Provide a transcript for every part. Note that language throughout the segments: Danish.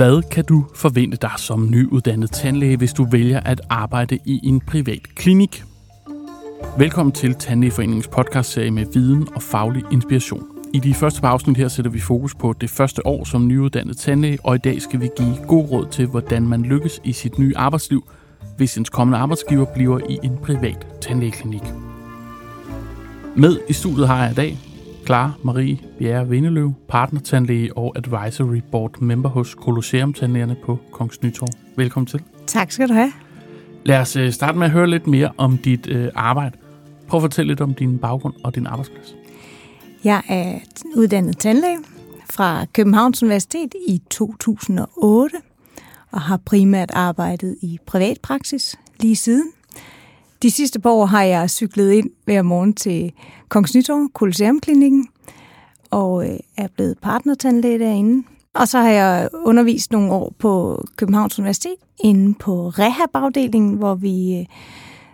Hvad kan du forvente dig som nyuddannet tandlæge, hvis du vælger at arbejde i en privat klinik? Velkommen til Tandlægeforeningens podcastserie med viden og faglig inspiration. I de første par afsnit her sætter vi fokus på det første år som nyuddannet tandlæge, og i dag skal vi give god råd til, hvordan man lykkes i sit nye arbejdsliv, hvis ens kommende arbejdsgiver bliver i en privat tandlægeklinik. Med i studiet har jeg i dag Clara Marie Bjerre Vindeløv, partnertandlæge og advisory board member hos Colosseum Tandlægerne på Kongens Nytorv. Velkommen til. Tak skal du have. Lad os øh, starte med at høre lidt mere om dit øh, arbejde. Prøv at fortælle lidt om din baggrund og din arbejdsplads. Jeg er uddannet tandlæge fra Københavns Universitet i 2008 og har primært arbejdet i privatpraksis lige siden. De sidste par år har jeg cyklet ind hver morgen til Kongens Nytorv, Colosseum-klinikken, og øh, er blevet partnertandlæge derinde. Og så har jeg undervist nogle år på Københavns Universitet inde på rehabafdelingen, hvor vi øh,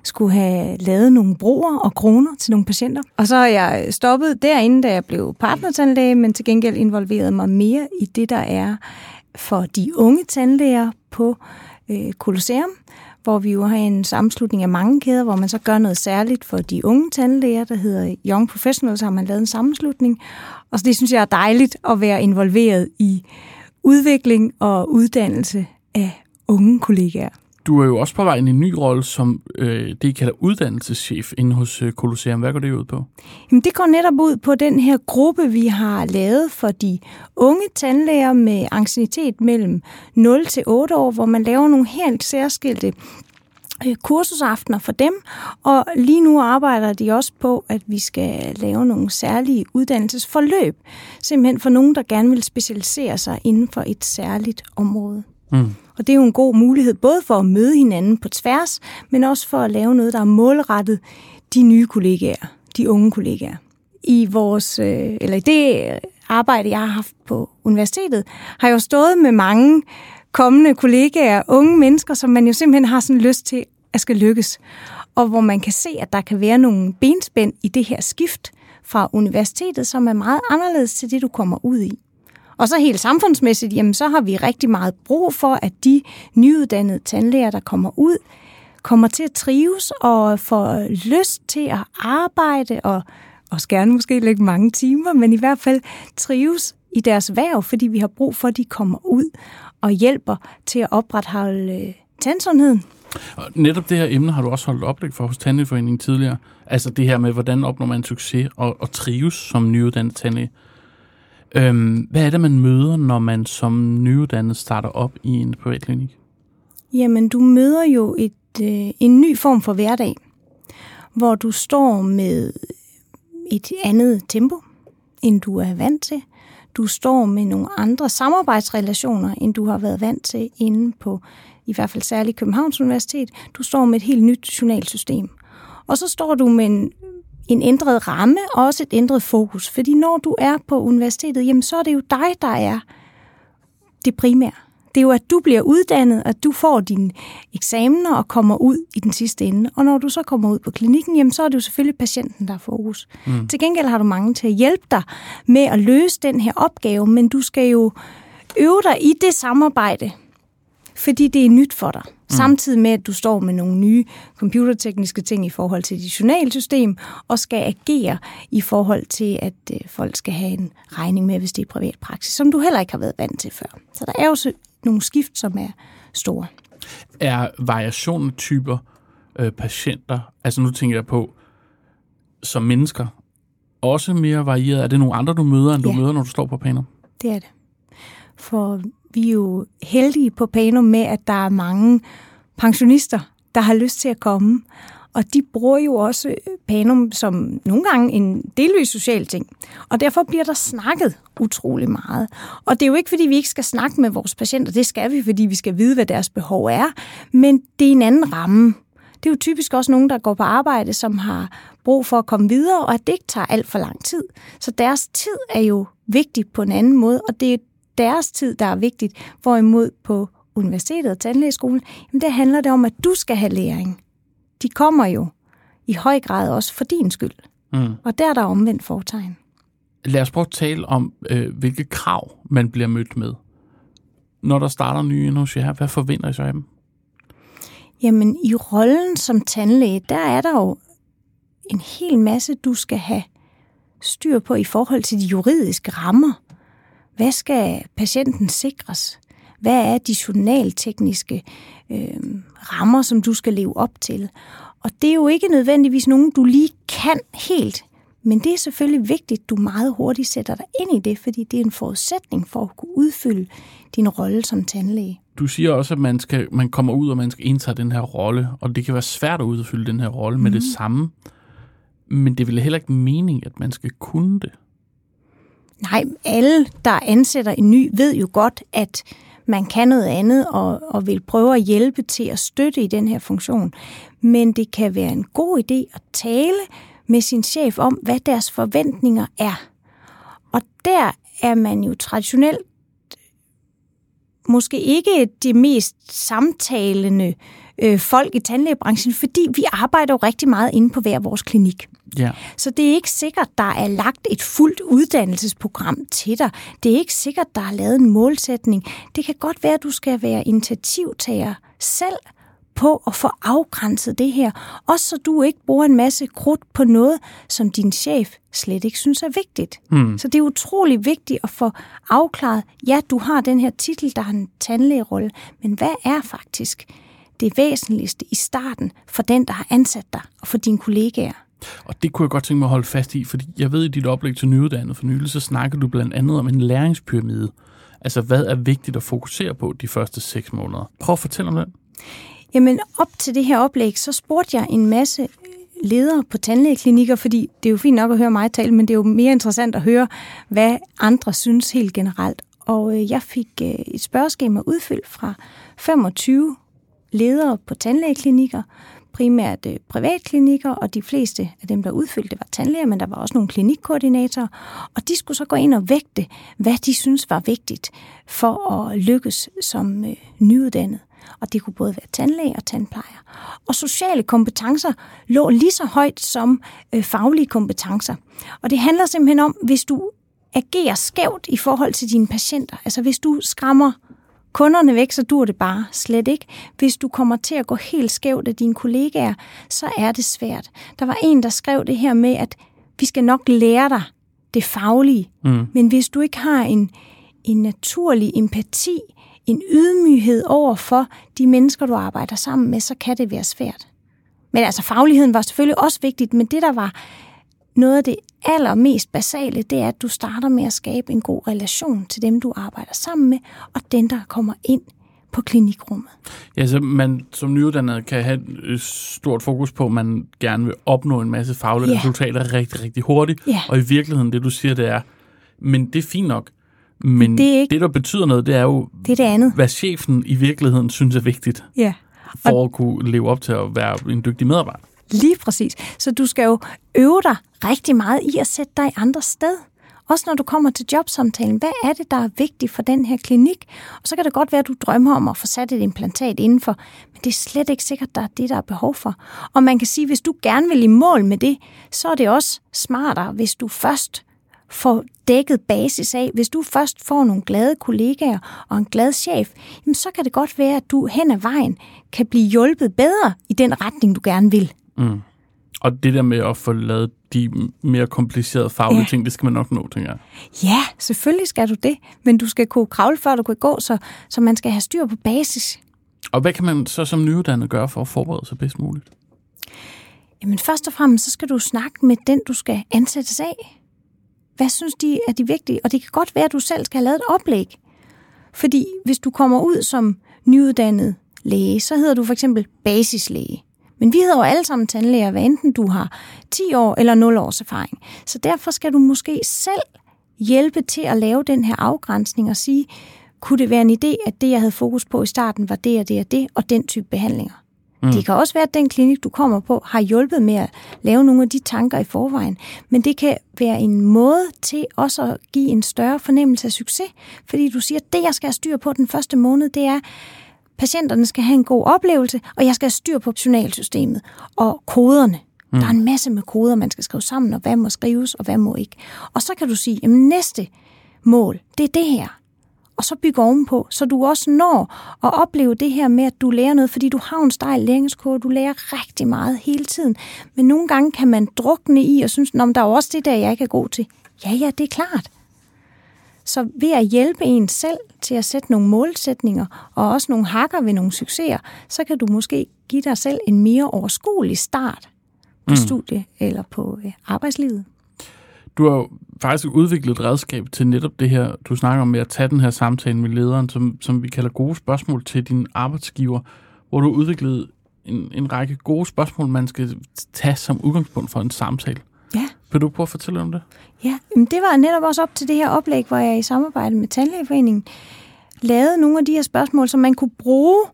skulle have lavet nogle broer og kroner til nogle patienter. Og så har jeg stoppet derinde, da jeg blev partnertandlæge, men til gengæld involveret mig mere i det, der er for de unge tandlæger på øh, Colosseum, hvor vi jo har en sammenslutning af mange kæder, hvor man så gør noget særligt for de unge tandlæger, der hedder Young Professionals, har man lavet en sammenslutning. Og så det synes jeg er dejligt at være involveret i udvikling og uddannelse af unge kollegaer. Du er jo også på vej ind i en ny rolle som øh, det, I kalder uddannelseschef inde hos øh, Colosseum. Hvad går det ud på? Jamen, det går netop ud på den her gruppe, vi har lavet for de unge tandlæger med ancienitet mellem 0 til 8 år, hvor man laver nogle helt særskilte øh, kursusaftener for dem, og lige nu arbejder de også på, at vi skal lave nogle særlige uddannelsesforløb, simpelthen for nogen, der gerne vil specialisere sig inden for et særligt område. Mm. Og det er jo en god mulighed, både for at møde hinanden på tværs, men også for at lave noget, der er målrettet de nye kollegaer, de unge kollegaer. I vores, øh, eller i det arbejde, jeg har haft på universitetet, har jeg jo stået med mange kommende kollegaer, unge mennesker, som man jo simpelthen har sådan lyst til at skal lykkes. Og hvor man kan se, at der kan være nogle benspænd i det her skift fra universitetet, som er meget anderledes til det, du kommer ud i. Og så helt samfundsmæssigt, jamen så har vi rigtig meget brug for, at de nyuddannede tandlæger, der kommer ud, kommer til at trives og får lyst til at arbejde og også gerne måske lægge mange timer, men i hvert fald trives i deres værv, fordi vi har brug for, at de kommer ud og hjælper til at opretholde øh, tandsundheden. Og netop det her emne har du også holdt oplæg for hos Tandlægeforeningen tidligere. Altså det her med, hvordan opnår man succes og, og trives som nyuddannet tandlæge. Øhm, hvad er det, man møder, når man som nyuddannet starter op i en privatklinik? Jamen, du møder jo et, øh, en ny form for hverdag, hvor du står med et andet tempo, end du er vant til. Du står med nogle andre samarbejdsrelationer, end du har været vant til inde på i hvert fald særligt Københavns Universitet. Du står med et helt nyt journalsystem. Og så står du med en en ændret ramme og også et ændret fokus. Fordi når du er på universitetet, jamen så er det jo dig, der er det primære. Det er jo, at du bliver uddannet, at du får dine eksamener og kommer ud i den sidste ende. Og når du så kommer ud på klinikken, jamen så er det jo selvfølgelig patienten, der er fokus. Mm. Til gengæld har du mange til at hjælpe dig med at løse den her opgave, men du skal jo øve dig i det samarbejde, fordi det er nyt for dig. Mm. Samtidig med, at du står med nogle nye computertekniske ting i forhold til dit journalsystem, og skal agere i forhold til, at øh, folk skal have en regning med, hvis det er privat praksis, som du heller ikke har været vant til før. Så der er jo nogle skift, som er store. Er variationen typer øh, patienter, altså nu tænker jeg på, som mennesker, også mere varieret? Er det nogle andre, du møder, end du ja. møder, når du står på panel? Det er det. For vi er jo heldige på Panum med, at der er mange pensionister, der har lyst til at komme. Og de bruger jo også Panum som nogle gange en delvis social ting. Og derfor bliver der snakket utrolig meget. Og det er jo ikke, fordi vi ikke skal snakke med vores patienter. Det skal vi, fordi vi skal vide, hvad deres behov er. Men det er en anden ramme. Det er jo typisk også nogen, der går på arbejde, som har brug for at komme videre, og at det ikke tager alt for lang tid. Så deres tid er jo vigtig på en anden måde, og det er deres tid, der er vigtigt. Hvorimod på universitetet og tandlægeskolen, jamen der handler det om, at du skal have læring. De kommer jo i høj grad også for din skyld. Mm. Og der er der omvendt fortegn. Lad os prøve at tale om, øh, hvilke krav man bliver mødt med. når der starter nye ind hos jer? Hvad forventer I så af dem? Jamen, i rollen som tandlæge, der er der jo en hel masse, du skal have styr på i forhold til de juridiske rammer. Hvad skal patienten sikres? Hvad er de journaltekniske øh, rammer, som du skal leve op til? Og det er jo ikke nødvendigvis nogen, du lige kan helt. Men det er selvfølgelig vigtigt, at du meget hurtigt sætter dig ind i det, fordi det er en forudsætning for at kunne udfylde din rolle som tandlæge. Du siger også, at man, skal, man kommer ud, og man skal indtage den her rolle, og det kan være svært at udfylde den her rolle mm. med det mhm. samme. Men det vil heller ikke mening, at man skal kunne det. Nej, alle, der ansætter en ny, ved jo godt, at man kan noget andet og, og vil prøve at hjælpe til at støtte i den her funktion. Men det kan være en god idé at tale med sin chef om, hvad deres forventninger er. Og der er man jo traditionelt måske ikke det mest samtalende øh, folk i tandlægebranchen, fordi vi arbejder jo rigtig meget inde på hver vores klinik. Ja. Så det er ikke sikkert, der er lagt et fuldt uddannelsesprogram til dig. Det er ikke sikkert, der er lavet en målsætning. Det kan godt være, at du skal være initiativtager selv på at få afgrænset det her. Også så du ikke bruger en masse krudt på noget, som din chef slet ikke synes er vigtigt. Mm. Så det er utrolig vigtigt at få afklaret, ja, du har den her titel, der har en tandlægerolle, men hvad er faktisk det væsentligste i starten for den, der har ansat dig og for dine kollegaer? Og det kunne jeg godt tænke mig at holde fast i, fordi jeg ved, i dit oplæg til nyuddannet for nylig, så snakker du blandt andet om en læringspyramide. Altså, hvad er vigtigt at fokusere på de første seks måneder? Prøv at fortælle om det. Jamen, op til det her oplæg, så spurgte jeg en masse ledere på tandlægeklinikker, fordi det er jo fint nok at høre mig tale, men det er jo mere interessant at høre, hvad andre synes helt generelt. Og øh, jeg fik øh, et spørgeskema udfyldt fra 25 ledere på tandlægeklinikker, primært øh, privatklinikker, og de fleste af dem, der udfyldte, var tandlæger, men der var også nogle klinikkoordinatorer, og de skulle så gå ind og vægte, hvad de synes var vigtigt for at lykkes som øh, nyuddannet. Og det kunne både være tandlæge og tandplejer. Og sociale kompetencer lå lige så højt som øh, faglige kompetencer. Og det handler simpelthen om, hvis du agerer skævt i forhold til dine patienter, altså hvis du skræmmer kunderne væk, så dur det bare slet ikke. Hvis du kommer til at gå helt skævt af dine kollegaer, så er det svært. Der var en, der skrev det her med, at vi skal nok lære dig det faglige, mm. men hvis du ikke har en, en naturlig empati, en ydmyghed over for de mennesker, du arbejder sammen med, så kan det være svært. Men altså, fagligheden var selvfølgelig også vigtigt, men det, der var noget af det allermest basale, det er, at du starter med at skabe en god relation til dem, du arbejder sammen med, og den, der kommer ind på klinikrummet. Ja, så man som nyuddannet kan have et stort fokus på, at man gerne vil opnå en masse faglige ja. resultater rigtig, rigtig hurtigt. Ja. Og i virkeligheden, det du siger, det er, men det er fint nok, men det, er ikke, det, der betyder noget, det er jo, det er det andet. hvad chefen i virkeligheden synes er vigtigt. Ja. For at kunne leve op til at være en dygtig medarbejder. Lige præcis. Så du skal jo øve dig rigtig meget i at sætte dig andre sted. Også når du kommer til jobsamtalen, hvad er det, der er vigtigt for den her klinik? Og så kan det godt være, at du drømmer om at få sat et implantat indenfor, men det er slet ikke sikkert, at der er det, der er behov for. Og man kan sige, at hvis du gerne vil i mål med det, så er det også smartere, hvis du først får dækket basis af. Hvis du først får nogle glade kollegaer og en glad chef, jamen så kan det godt være, at du hen ad vejen kan blive hjulpet bedre i den retning, du gerne vil. Mm. Og det der med at få lavet de mere komplicerede faglige ja. ting, det skal man nok nå, tænker jeg. Ja, selvfølgelig skal du det. Men du skal kunne kravle, før du kan gå, så, så man skal have styr på basis. Og hvad kan man så som nyuddannet gøre for at forberede sig bedst muligt? Jamen først og fremmest, så skal du snakke med den, du skal ansættes af. Hvad synes de er de vigtige? Og det kan godt være, at du selv skal have lavet et oplæg. Fordi hvis du kommer ud som nyuddannet læge, så hedder du for eksempel basislæge. Men vi hedder jo alle sammen tandlæger, hvad enten du har 10 år eller 0 års erfaring. Så derfor skal du måske selv hjælpe til at lave den her afgrænsning og sige, kunne det være en idé, at det, jeg havde fokus på i starten, var det og det og det, og den type behandlinger. Mm. Det kan også være, at den klinik, du kommer på, har hjulpet med at lave nogle af de tanker i forvejen. Men det kan være en måde til også at give en større fornemmelse af succes. Fordi du siger, at det, jeg skal have styr på den første måned, det er, patienterne skal have en god oplevelse, og jeg skal have styr på journalsystemet og koderne. Mm. Der er en masse med koder, man skal skrive sammen, og hvad må skrives, og hvad må ikke. Og så kan du sige, at næste mål, det er det her. og så bygge ovenpå, så du også når at opleve det her med, at du lærer noget, fordi du har en stejl læringskurve, du lærer rigtig meget hele tiden. Men nogle gange kan man drukne i og synes, at der er også det der, jeg ikke er god til. Ja, ja, det er klart. Så ved at hjælpe en selv til at sætte nogle målsætninger, og også nogle hakker ved nogle succeser, så kan du måske give dig selv en mere overskuelig start på mm. studie eller på øh, arbejdslivet. Du har faktisk udviklet et redskab til netop det her, du snakker om med at tage den her samtale med lederen, som, som vi kalder gode spørgsmål til din arbejdsgiver, hvor du har udviklet en, en række gode spørgsmål, man skal tage som udgangspunkt for en samtale. Ja. Vil du prøve at fortælle om det? Ja, men det var netop også op til det her oplæg, hvor jeg i samarbejde med Tandlægeforeningen lavede nogle af de her spørgsmål, som man kunne bruge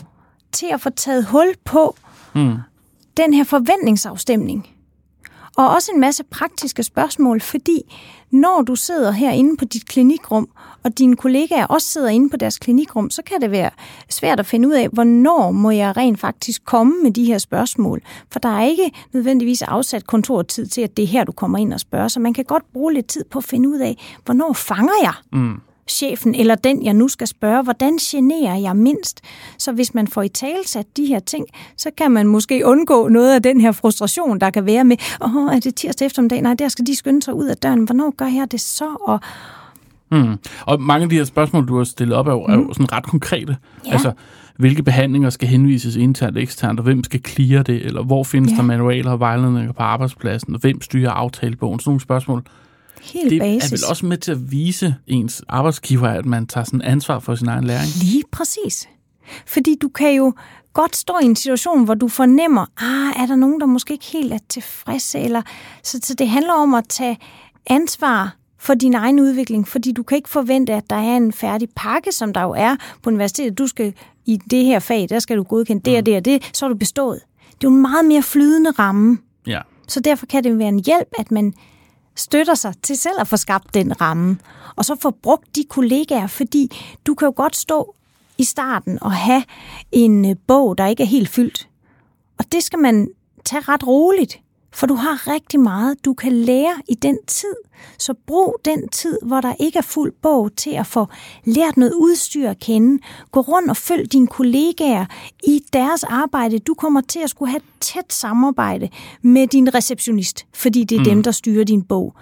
til at få taget hul på mm. den her forventningsafstemning. Og også en masse praktiske spørgsmål, fordi når du sidder herinde på dit klinikrum, og dine kollegaer også sidder inde på deres klinikrum, så kan det være svært at finde ud af, hvornår må jeg rent faktisk komme med de her spørgsmål. For der er ikke nødvendigvis afsat kontortid til, at det er her, du kommer ind og spørger. Så man kan godt bruge lidt tid på at finde ud af, hvornår fanger jeg? Mm chefen eller den, jeg nu skal spørge, hvordan generer jeg mindst? Så hvis man får i talsat de her ting, så kan man måske undgå noget af den her frustration, der kan være med, åh, er det tirsdag eftermiddag? Nej, der skal de skynde sig ud af døren. Hvornår gør jeg det så? Og, Mm. Og mange af de her spørgsmål, du har stillet op, er jo, mm. er jo sådan ret konkrete. Ja. Altså, hvilke behandlinger skal henvises internt og eksternt, og hvem skal clear det, eller hvor findes ja. der manualer og vejledninger på arbejdspladsen, og hvem styrer aftalebogen? Sådan nogle spørgsmål. Helt det basis. er vel også med til at vise ens arbejdsgiver, at man tager sådan ansvar for sin egen læring? Lige præcis. Fordi du kan jo godt stå i en situation, hvor du fornemmer, ah, er der nogen, der måske ikke helt er tilfredse, eller så, så det handler om at tage ansvar for din egen udvikling, fordi du kan ikke forvente, at der er en færdig pakke, som der jo er på universitetet. Du skal i det her fag, der skal du godkende det og mm. det og det, så er du bestået. Det er jo en meget mere flydende ramme. Ja. Så derfor kan det være en hjælp, at man støtter sig til selv at få skabt den ramme, og så få brugt de kollegaer, fordi du kan jo godt stå i starten og have en øh, bog, der ikke er helt fyldt. Og det skal man tage ret roligt. For du har rigtig meget, du kan lære i den tid. Så brug den tid, hvor der ikke er fuld bog, til at få lært noget udstyr at kende. Gå rundt og følg dine kollegaer i deres arbejde. Du kommer til at skulle have tæt samarbejde med din receptionist, fordi det er mm. dem, der styrer din bog.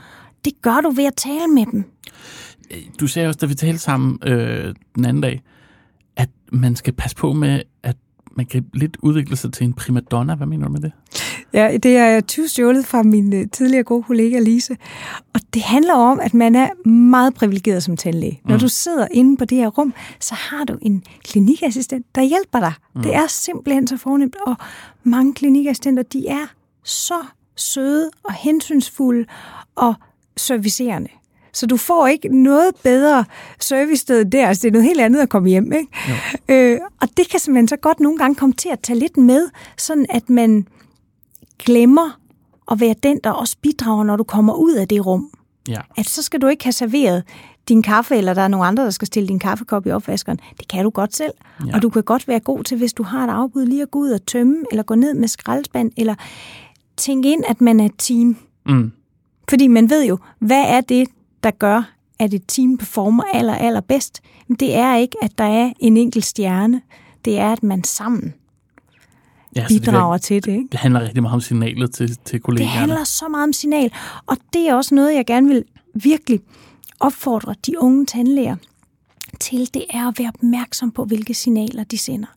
Det gør du ved at tale med dem. Du sagde også, da vi talte sammen øh, den anden dag, at man skal passe på med, at man kan lidt udvikle sig til en primadonna. Hvad mener du med det? Ja, det er jeg tyvstjålet fra min øh, tidligere gode kollega Lise. Og det handler om, at man er meget privilegeret som tandlæge. Når mm. du sidder inde på det her rum, så har du en klinikassistent, der hjælper dig. Mm. Det er simpelthen så fornemt. Og mange klinikassistenter, de er så søde og hensynsfulde og servicerende. Så du får ikke noget bedre servicested der. Altså, det er noget helt andet at komme hjem. Ikke? Øh, og det kan simpelthen så godt nogle gange komme til at tage lidt med, sådan at man glemmer at være den, der også bidrager, når du kommer ud af det rum. Ja. At så skal du ikke have serveret din kaffe, eller der er nogen andre, der skal stille din kaffekop i opvaskeren. Det kan du godt selv. Ja. Og du kan godt være god til, hvis du har et afbud, lige at gå ud og tømme, eller gå ned med skraldespand, eller tænke ind, at man er et team. Mm. Fordi man ved jo, hvad er det, der gør, at et team performer aller, aller bedst? Det er ikke, at der er en enkelt stjerne. Det er, at man sammen ja, bidrager det, til det. Ikke? Det handler rigtig meget om signalet til, til kollegaerne. Det handler så meget om signal, og det er også noget, jeg gerne vil virkelig opfordre de unge tandlæger til, det er at være opmærksom på, hvilke signaler de sender.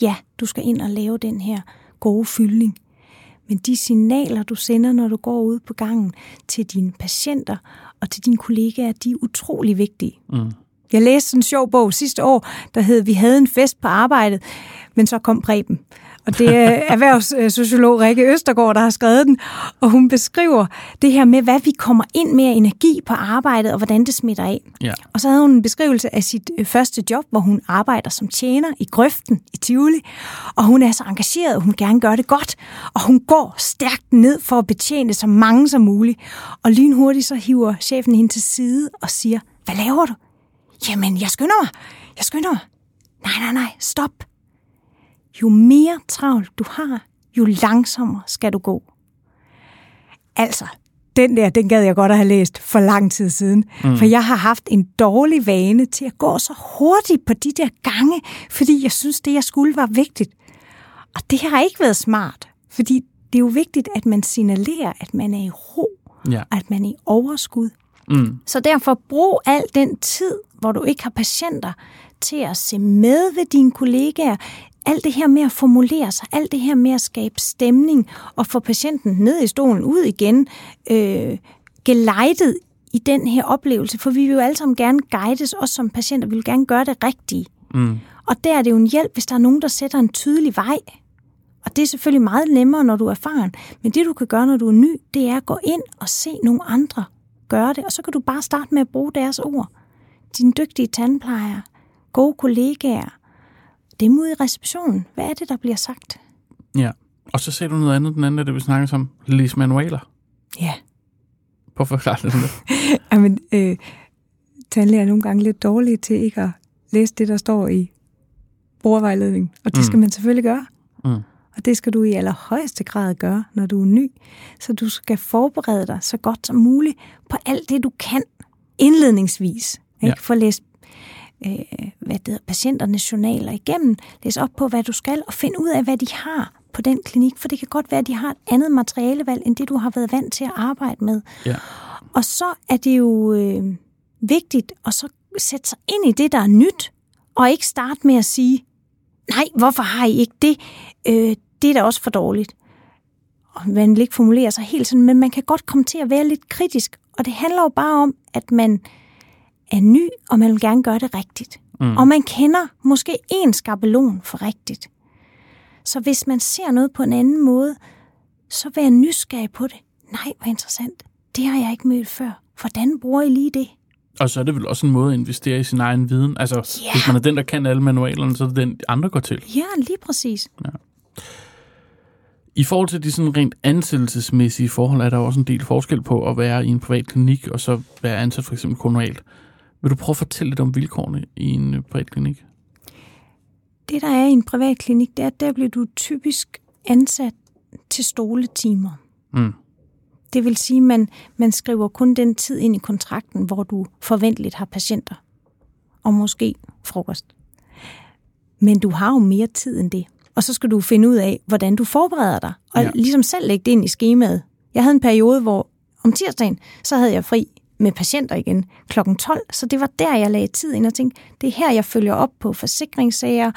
Ja, du skal ind og lave den her gode fyldning. Men de signaler, du sender, når du går ud på gangen til dine patienter og til dine kollegaer, de er utrolig vigtige. Mm. Jeg læste en sjov bog sidste år, der hed Vi havde en fest på arbejdet, men så kom Preben. Og det er erhvervssociolog Rikke Østergaard, der har skrevet den, og hun beskriver det her med, hvad vi kommer ind med energi på arbejdet, og hvordan det smitter af. Ja. Og så havde hun en beskrivelse af sit øh, første job, hvor hun arbejder som tjener i Grøften i Tivoli, og hun er så engageret, og hun gerne gør det godt, og hun går stærkt ned for at betjene så mange som muligt. Og lynhurtigt så hiver chefen hende til side og siger, hvad laver du? Jamen, jeg skynder mig. Jeg skynder mig. Nej, nej, nej, stop jo mere travlt du har, jo langsommere skal du gå. Altså, den der, den gad jeg godt at have læst for lang tid siden. Mm. For jeg har haft en dårlig vane til at gå så hurtigt på de der gange, fordi jeg synes, det jeg skulle var vigtigt. Og det har ikke været smart, fordi det er jo vigtigt, at man signalerer, at man er i ro, ja. og at man er i overskud. Mm. Så derfor brug al den tid, hvor du ikke har patienter, til at se med ved dine kollegaer. Alt det her med at formulere sig, alt det her med at skabe stemning og få patienten ned i stolen, ud igen, øh, gelejtet i den her oplevelse, for vi vil jo alle sammen gerne guides, også som patienter, vi vil gerne gøre det rigtige. Mm. Og der er det jo en hjælp, hvis der er nogen, der sætter en tydelig vej. Og det er selvfølgelig meget nemmere, når du er erfaren. Men det, du kan gøre, når du er ny, det er at gå ind og se nogle andre gøre det, og så kan du bare starte med at bruge deres ord. Dine dygtige tandplejere, gode kollegaer, dem ude i receptionen. Hvad er det, der bliver sagt? Ja, og så ser du noget andet, den anden af det, vi snakker om, læs manualer. Ja. Prøv at forklare det Jamen, øh, tandlæger er nogle gange lidt dårlige til ikke at læse det, der står i brugervejledning. Og det mm. skal man selvfølgelig gøre. Mm. Og det skal du i allerhøjeste grad gøre, når du er ny. Så du skal forberede dig så godt som muligt på alt det, du kan indledningsvis. Ikke? Ja. For læse øh, hvad det hedder, patienternes journaler igennem, læse op på, hvad du skal, og finde ud af, hvad de har på den klinik. For det kan godt være, at de har et andet materialevalg, end det, du har været vant til at arbejde med. Ja. Og så er det jo øh, vigtigt at så sætte sig ind i det, der er nyt, og ikke starte med at sige, nej, hvorfor har I ikke det? Øh, det er da også for dårligt. Og man vil ikke formulere sig helt sådan, men man kan godt komme til at være lidt kritisk. Og det handler jo bare om, at man er ny, og man vil gerne gøre det rigtigt. Mm. Og man kender måske en skabelon for rigtigt. Så hvis man ser noget på en anden måde, så vær nysgerrig på det. Nej, hvor interessant. Det har jeg ikke mødt før. Hvordan bruger I lige det? Og så er det vel også en måde at investere i sin egen viden. Altså, yeah. hvis man er den, der kan alle manualerne, så er det den, andre går til. Ja, lige præcis. Ja. I forhold til de sådan rent ansættelsesmæssige forhold, er der også en del forskel på at være i en privat klinik, og så være ansat for eksempel kommunalt. Vil du prøve at fortælle lidt om vilkårene i en øh, privat klinik? Det, der er i en privat klinik, det er, at der bliver du typisk ansat til stoletimer. Mm. Det vil sige, at man, man skriver kun den tid ind i kontrakten, hvor du forventeligt har patienter. Og måske frokost. Men du har jo mere tid end det. Og så skal du finde ud af, hvordan du forbereder dig. Og ja. ligesom selv lægge det ind i skemaet. Jeg havde en periode, hvor om tirsdagen, så havde jeg fri med patienter igen kl. 12, så det var der, jeg lagde tid ind og tænkte, det er her, jeg følger op på forsikringssager,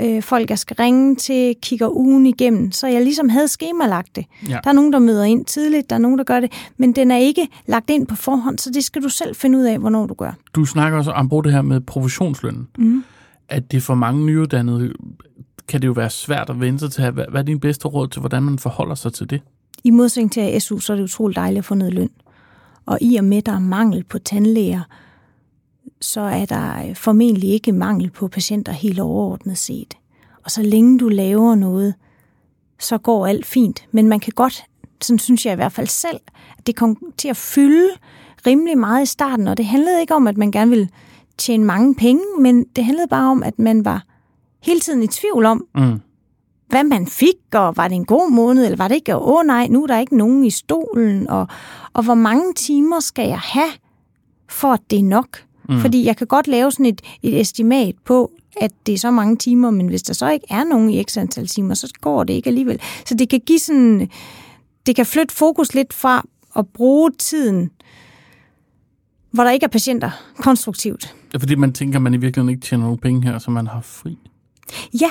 øh, folk, jeg skal ringe til, kigger ugen igennem, så jeg ligesom havde skemalagt det. Ja. Der er nogen, der møder ind tidligt, der er nogen, der gør det, men den er ikke lagt ind på forhånd, så det skal du selv finde ud af, hvornår du gør. Du snakker også om det her med professionslønnen. Mm. At det for mange nyuddannede kan det jo være svært at vente til. Hvad er din bedste råd til, hvordan man forholder sig til det? I modsætning til SU, så er det utroligt dejligt at få noget løn. Og i og med, at der er mangel på tandlæger, så er der øh, formentlig ikke mangel på patienter helt overordnet set. Og så længe du laver noget, så går alt fint. Men man kan godt, sådan synes jeg i hvert fald selv, at det kom til at fylde rimelig meget i starten. Og det handlede ikke om, at man gerne ville tjene mange penge, men det handlede bare om, at man var hele tiden i tvivl om, mm hvad man fik, og var det en god måned, eller var det ikke, åh oh, nej, nu er der ikke nogen i stolen, og, og hvor mange timer skal jeg have, for at det er nok? Mm. Fordi jeg kan godt lave sådan et, et estimat på, at det er så mange timer, men hvis der så ikke er nogen i x antal timer, så går det ikke alligevel. Så det kan give sådan, det kan flytte fokus lidt fra at bruge tiden, hvor der ikke er patienter, konstruktivt. Ja, fordi man tænker, at man i virkeligheden ikke tjener nogen penge her, så man har fri. Ja,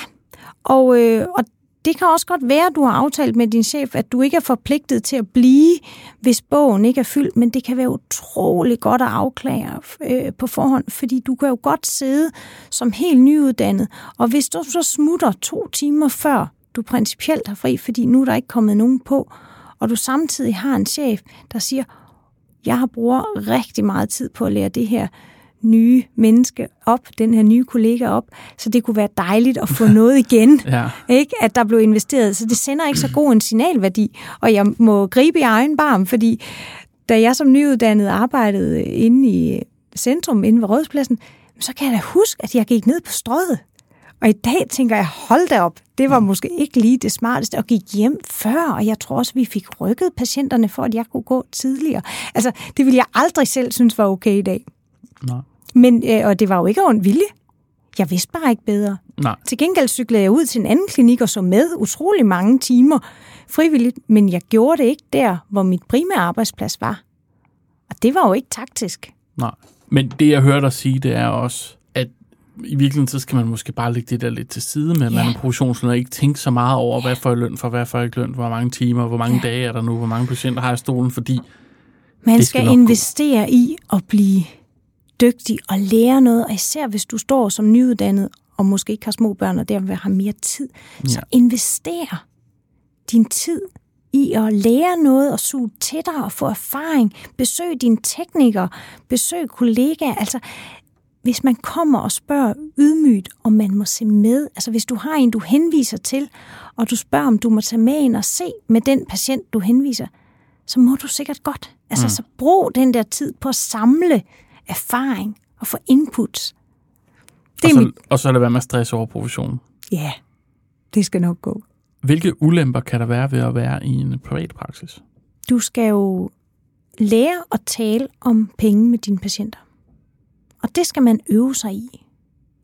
og, øh, og det kan også godt være, at du har aftalt med din chef, at du ikke er forpligtet til at blive, hvis bogen ikke er fyldt, men det kan være utrolig godt at afklare øh, på forhånd, fordi du kan jo godt sidde som helt nyuddannet, og hvis du så smutter to timer før du principielt har fri, fordi nu er der ikke kommet nogen på, og du samtidig har en chef, der siger, jeg har brugt rigtig meget tid på at lære det her nye menneske op, den her nye kollega op, så det kunne være dejligt at få noget igen, ja. ikke? at der blev investeret. Så det sender ikke så god en signalværdi, og jeg må gribe i egen barm, fordi da jeg som nyuddannet arbejdede inde i centrum, inde ved Rådspladsen, så kan jeg da huske, at jeg gik ned på strøget Og i dag tænker jeg, hold da op, det var måske ikke lige det smarteste at gik hjem før, og jeg tror også, vi fik rykket patienterne for, at jeg kunne gå tidligere. Altså, det ville jeg aldrig selv synes var okay i dag. Nej. Men, øh, og det var jo ikke ond vilje. Jeg vidste bare ikke bedre. Nej. Til gengæld cyklede jeg ud til en anden klinik og så med utrolig mange timer frivilligt, men jeg gjorde det ikke der, hvor mit primære arbejdsplads var. Og det var jo ikke taktisk. Nej. Men det, jeg hører dig sige, det er også, at i virkeligheden, så skal man måske bare lægge det der lidt til side med, at man Ja. er professionsleder og ikke tænke så meget over, hvad jeg løn for, hvad jeg ikke løn, hvor mange timer, hvor mange Ja. dage er der nu, hvor mange patienter har jeg i stolen, fordi Man Det skal, skal nok gå. investere i at blive dygtig og lære noget, og især hvis du står som nyuddannet og måske ikke har små børn og derved har mere tid, ja. så invester din tid i at lære noget og suge til dig og få erfaring. Besøg dine teknikere, besøg kollegaer. Altså, hvis man kommer og spørger ydmygt, om man må se med, altså hvis du har en, du henviser til, og du spørger, om du må tage med ind og se med den patient, du henviser, så må du sikkert godt. Altså, mm. så brug den der tid på at samle erfaring og få inputs. Det og så, mit... og så lade være med at stresse over professionen. Ja, det skal nok gå. Hvilke ulemper kan der være ved at være i en privat praksis? Du skal jo lære at tale om penge med dine patienter. Og det skal man øve sig i.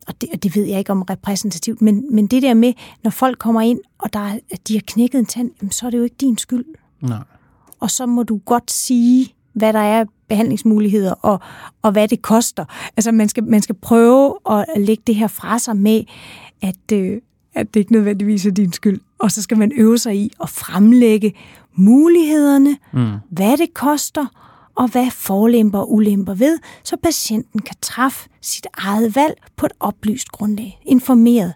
Og det, og det ved jeg ikke om repræsentativt, men, men det der med, når folk kommer ind, og der, er- de har knækket en tand, jamen, så er det jo ikke din skyld. Nej. og så må du godt sige, hvad der er behandlingsmuligheder, og, og hvad det koster. Altså, man skal, man skal prøve at lægge det her fra sig med, at, øh, at det ikke nødvendigvis er din skyld. Og så skal man øve sig i at fremlægge mulighederne, Mm. hvad det koster, og hvad forlemper og ulemper ved, så patienten kan træffe sit eget valg på et oplyst grundlag. Informeret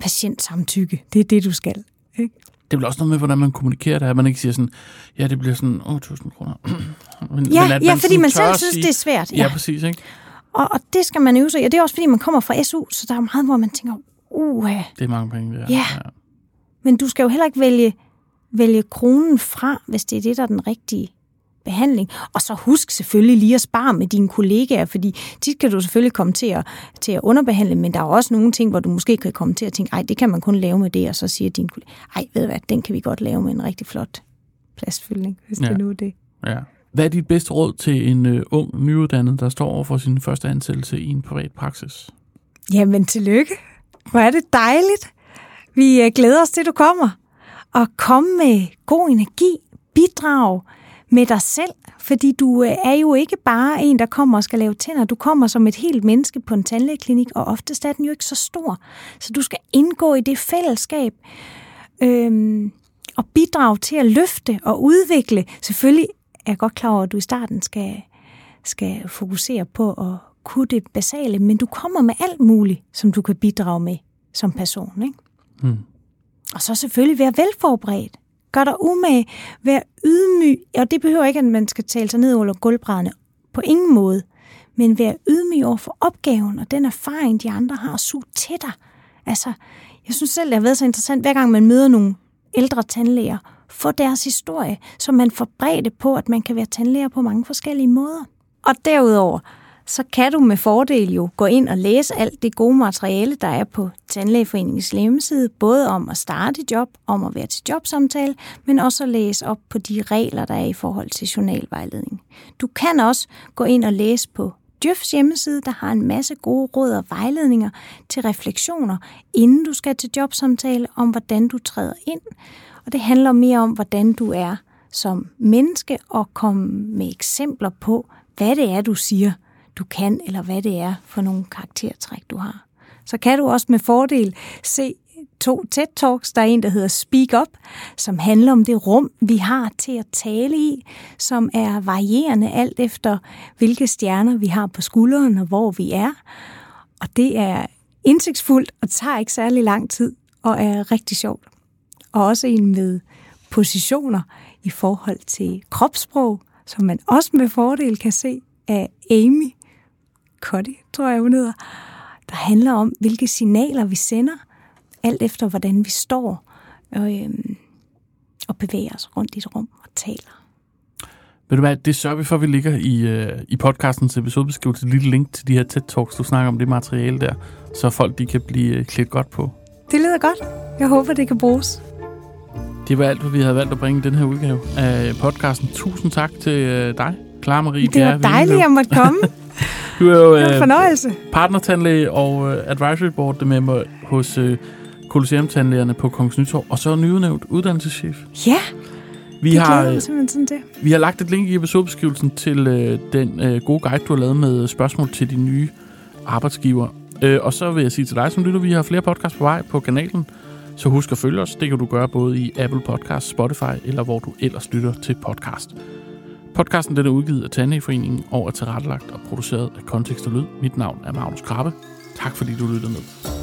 patientsamtykke. Det er det, du skal. Ikke? Det er vel også noget med, hvordan man kommunikerer det, at man ikke siger sådan, ja, det bliver sådan, åh, 1000 kroner. men, Ja, at ja fordi sådan man selv at synes, sige- det er svært. Ja, præcis, ikke? Og, og det skal man øve sig i. Og det er også, fordi man kommer fra SU, så der er meget, hvor man tænker, uha, Det er mange penge, det er. Ja. men du skal jo heller ikke vælge, vælge kronen fra, hvis det er det, der er den rigtige behandling. Og så husk selvfølgelig lige at spare med dine kollegaer, fordi tit kan du selvfølgelig komme til at, til at underbehandle, men der er også nogle ting, hvor du måske kan komme til at tænke, ej, det kan man kun lave med det, og så siger din kollega, ej, ved du hvad, den kan vi godt lave med en rigtig flot plastfyldning, hvis Ja. det nu er det. ja. Hvad er dit bedste råd til en uh, ung nyuddannet, der står over for sin første ansættelse i en privat praksis? Jamen, tillykke. Hvor er det dejligt. Vi øh, glæder os til, at du kommer. Og kom med god energi. Bidrag med dig selv. Fordi du øh, er jo ikke bare en, der kommer og skal lave tænder. Du kommer som et helt menneske på en tandlægeklinik, og oftest er den jo ikke så stor. Så du skal indgå i det fællesskab. Øhm, og bidrage til at løfte og udvikle. Selvfølgelig er jeg godt klar over, at du i starten skal, skal fokusere på at kunne det basale, men du kommer med alt muligt, som du kan bidrage med som person. Ikke? Hmm. Og så selvfølgelig være velforberedt. Gør dig umage. Vær ydmyg. Og det behøver ikke, at man skal tale sig ned over gulvbrædderne. På ingen måde. Men vær ydmyg over for opgaven og den erfaring, de andre har, su sug til dig. Altså, jeg synes selv, det har været så interessant, hver gang man møder nogle ældre tandlæger, få deres historie, så man får bredde på, at man kan være tandlæger på mange forskellige måder. Og derudover, så kan du med fordel jo gå ind og læse alt det gode materiale, der er på Tandlægeforeningens hjemmeside, både om at starte et job, om at være til jobsamtale, men også at læse op på de regler, der er i forhold til journalvejledning. Du kan også gå ind og læse på Djøfs hjemmeside, der har en masse gode råd og vejledninger til refleksioner, inden du skal til jobsamtale, om hvordan du træder ind. Og det handler mere om, hvordan du er som menneske, og komme med eksempler på, hvad det er, du siger, du kan, eller hvad det er for nogle karaktertræk, du har. Så kan du også med fordel se to TED-talks. Der er en, der hedder Speak Up, som handler om det rum, vi har til at tale i, som er varierende alt efter, hvilke stjerner vi har på skulderen og hvor vi er. Og det er indsigtsfuldt og tager ikke særlig lang tid og er rigtig sjovt. Og også en med positioner i forhold til kropssprog, som man også med fordel kan se af Amy Cuddy, tror jeg hun hedder, der handler om, hvilke signaler vi sender, alt efter hvordan vi står og, øhm, og bevæger os rundt i et rum og taler. Ved du hvad, det sørger vi for, at vi ligger i, øh, i podcastens episodebeskrivelse et lille link til de her TED-talks, du snakker om det materiale der. så folk de kan blive øh, klædt godt på. Det lyder godt. Jeg håber, det kan bruges. Det var alt, hvad vi havde valgt at bringe i den her udgave af podcasten. Tusind tak til øh, dig, Clara Marie. Det var dejligt, at jeg måtte komme. du er jo det øh, fornøjelse. partnertandlæge og øh, advisory board med mig hos øh, Colosseum Tandlægerne på Kongens Nytorv, og så nyudnævnt uddannelseschef. Ja, Vi det har, mig simpelthen sådan til. vi har lagt et link i episodebeskrivelsen til øh, den øh, gode guide, du har lavet med spørgsmål til de nye arbejdsgiver. Øh, og så vil jeg sige til dig, som lytter, vi har flere podcasts på vej på kanalen, så husk at følge os. Det kan du gøre både i Apple Podcasts, Spotify eller hvor du ellers lytter til podcast. Podcasten den er udgivet af Tandlægeforeningen og er tilrettelagt og produceret af Kontekst og Lyd. Mit navn er Magnus Krabbe. Tak fordi du lyttede med.